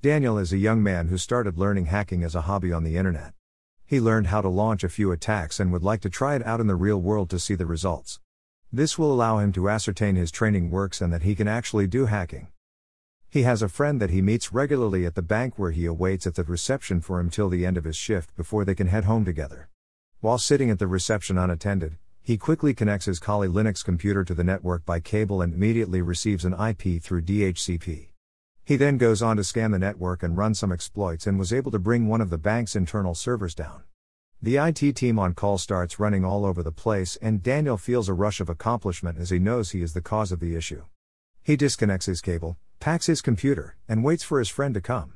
Daniel is a young man who started learning hacking as a hobby on the internet. He learned how to launch a few attacks and would like to try it out in the real world to see the results. This will allow him to ascertain his training works and that he can actually do hacking. He has a friend that he meets regularly at the bank where he awaits at the reception for him till the end of his shift before they can head home together. While sitting at the reception unattended, he quickly connects his Kali Linux computer to the network by cable and immediately receives an IP through DHCP. He then goes on to scan the network and run some exploits and was able to bring one of the bank's internal servers down. The IT team on call starts running all over the place, and Daniel feels a rush of accomplishment as he knows he is the cause of the issue. He disconnects his cable, packs his computer, and waits for his friend to come.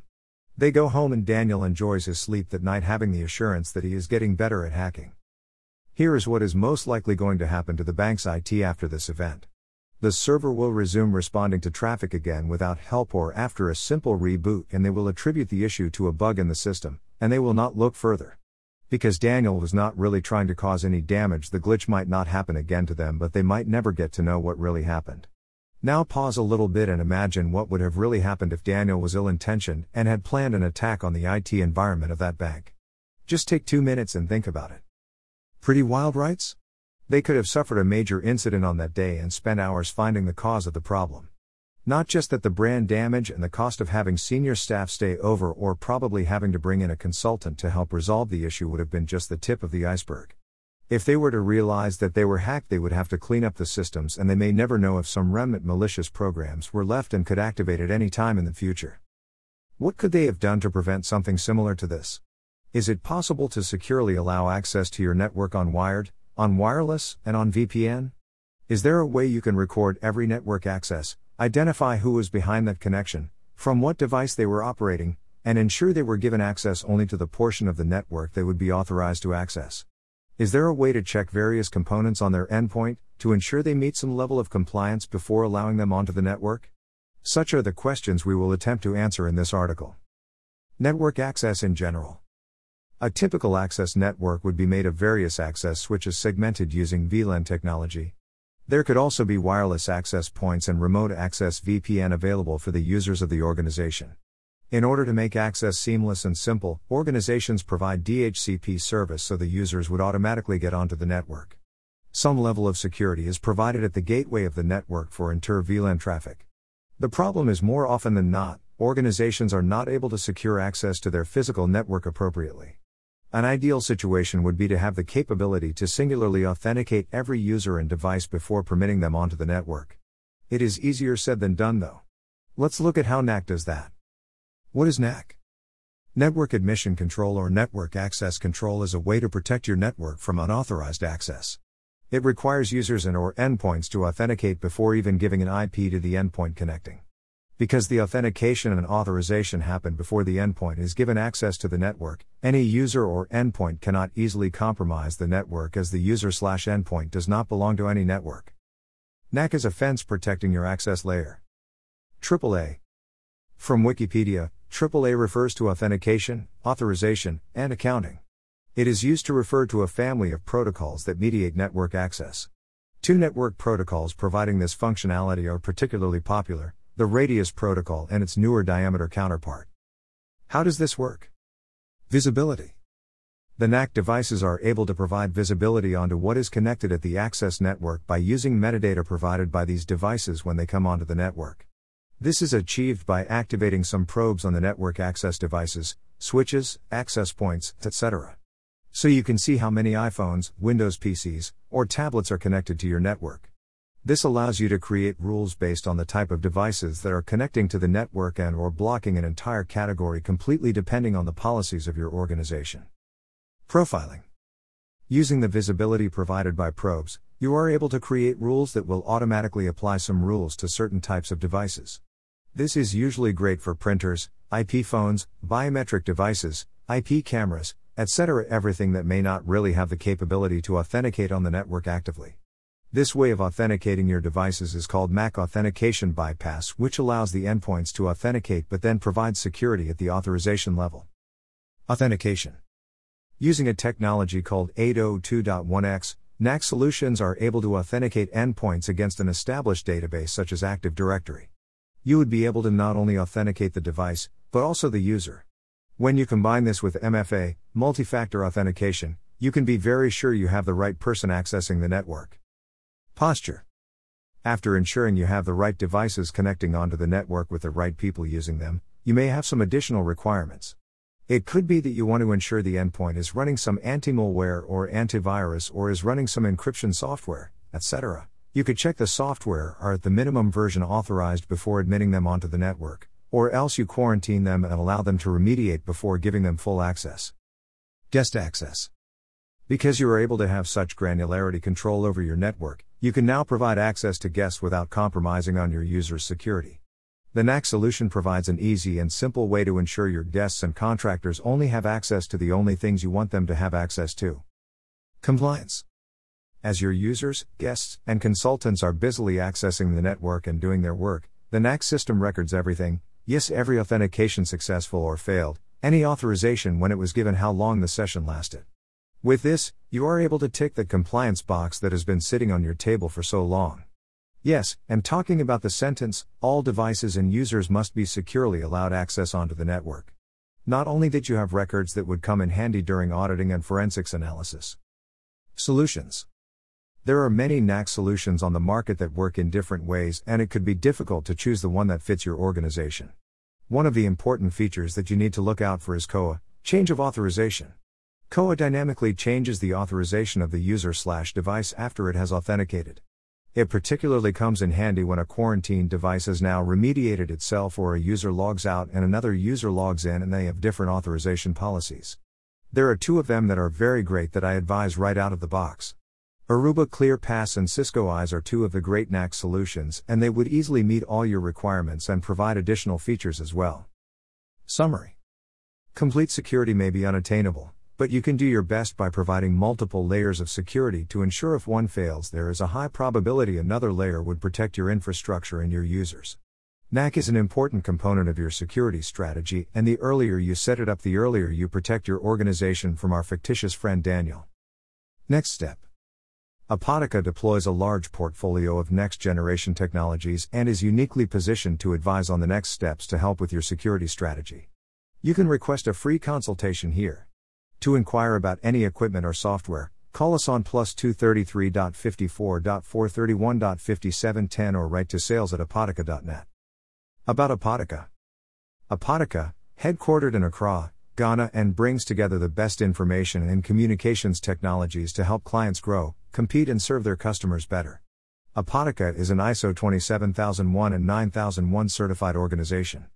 They go home, and Daniel enjoys his sleep that night, having the assurance that he is getting better at hacking. Here is what is most likely going to happen to the bank's IT after this event. The server will resume responding to traffic again without help or after a simple reboot, and they will attribute the issue to a bug in the system, and they will not look further. Because Daniel was not really trying to cause any damage, the glitch might not happen again to them, but they might never get to know what really happened. Now pause a little bit and imagine what would have really happened if Daniel was ill intentioned and had planned an attack on the IT environment of that bank. Just take two minutes and think about it. Pretty wild, rights? They could have suffered a major incident on that day and spent hours finding the cause of the problem. Not just that the brand damage and the cost of having senior staff stay over or probably having to bring in a consultant to help resolve the issue would have been just the tip of the iceberg. If they were to realize that they were hacked, they would have to clean up the systems and they may never know if some remnant malicious programs were left and could activate at any time in the future. What could they have done to prevent something similar to this? Is it possible to securely allow access to your network unwired, on wireless, and on VPN? Is there a way you can record every network access, identify who was behind that connection, from what device they were operating, and ensure they were given access only to the portion of the network they would be authorized to access? Is there a way to check various components on their endpoint, to ensure they meet some level of compliance before allowing them onto the network? Such are the questions we will attempt to answer in this article. Network access in general. A typical access network would be made of various access switches segmented using VLAN technology. There could also be wireless access points and remote access VPN available for the users of the organization. In order to make access seamless and simple, organizations provide DHCP service so the users would automatically get onto the network. Some level of security is provided at the gateway of the network for inter VLAN traffic. The problem is more often than not, organizations are not able to secure access to their physical network appropriately. An ideal situation would be to have the capability to singularly authenticate every user and device before permitting them onto the network. It is easier said than done though. Let's look at how NAC does that. What is NAC? Network Admission Control or Network Access Control is a way to protect your network from unauthorized access. It requires users and or endpoints to authenticate before even giving an IP to the endpoint connecting. Because the authentication and authorization happen before the endpoint is given access to the network, any user or endpoint cannot easily compromise the network as the user slash endpoint does not belong to any network. NAC is a fence protecting your access layer. AAA. From Wikipedia, AAA refers to authentication, authorization, and accounting. It is used to refer to a family of protocols that mediate network access. Two network protocols providing this functionality are particularly popular the Radius protocol and its newer diameter counterpart. How does this work? Visibility. The NAC devices are able to provide visibility onto what is connected at the access network by using metadata provided by these devices when they come onto the network. This is achieved by activating some probes on the network access devices, switches, access points, etc. So you can see how many iPhones, Windows PCs, or tablets are connected to your network. This allows you to create rules based on the type of devices that are connecting to the network and or blocking an entire category completely depending on the policies of your organization. Profiling. Using the visibility provided by probes, you are able to create rules that will automatically apply some rules to certain types of devices. This is usually great for printers, IP phones, biometric devices, IP cameras, etc. everything that may not really have the capability to authenticate on the network actively. This way of authenticating your devices is called MAC authentication bypass, which allows the endpoints to authenticate but then provides security at the authorization level. Authentication. Using a technology called 802.1x, NAC solutions are able to authenticate endpoints against an established database such as Active Directory. You would be able to not only authenticate the device, but also the user. When you combine this with MFA, multi factor authentication, you can be very sure you have the right person accessing the network. Posture. After ensuring you have the right devices connecting onto the network with the right people using them, you may have some additional requirements. It could be that you want to ensure the endpoint is running some anti-malware or antivirus or is running some encryption software, etc. You could check the software are at the minimum version authorized before admitting them onto the network, or else you quarantine them and allow them to remediate before giving them full access. Guest access. Because you are able to have such granularity control over your network, you can now provide access to guests without compromising on your users' security. The NAC solution provides an easy and simple way to ensure your guests and contractors only have access to the only things you want them to have access to. Compliance. As your users, guests, and consultants are busily accessing the network and doing their work, the NAC system records everything yes, every authentication successful or failed, any authorization when it was given, how long the session lasted. With this, you are able to tick the compliance box that has been sitting on your table for so long. Yes, and talking about the sentence, all devices and users must be securely allowed access onto the network. Not only that you have records that would come in handy during auditing and forensics analysis. Solutions There are many NAC solutions on the market that work in different ways, and it could be difficult to choose the one that fits your organization. One of the important features that you need to look out for is COA, change of authorization. COA dynamically changes the authorization of the user slash device after it has authenticated. It particularly comes in handy when a quarantined device has now remediated itself or a user logs out and another user logs in and they have different authorization policies. There are two of them that are very great that I advise right out of the box. Aruba ClearPass and Cisco ISE are two of the great NAC solutions, and they would easily meet all your requirements and provide additional features as well. Summary Complete security may be unattainable, but you can do your best by providing multiple layers of security to ensure if one fails, there is a high probability another layer would protect your infrastructure and your users. NAC is an important component of your security strategy, and the earlier you set it up, the earlier you protect your organization from our fictitious friend Daniel. Next step Apotica deploys a large portfolio of next generation technologies and is uniquely positioned to advise on the next steps to help with your security strategy. You can request a free consultation here. To inquire about any equipment or software, call us on plus 233.54.431.5710 or write to sales at apotica.net. About Apotica Apotica, headquartered in Accra, Ghana, and brings together the best information and communications technologies to help clients grow, compete, and serve their customers better. Apotica is an ISO 27001 and 9001 certified organization.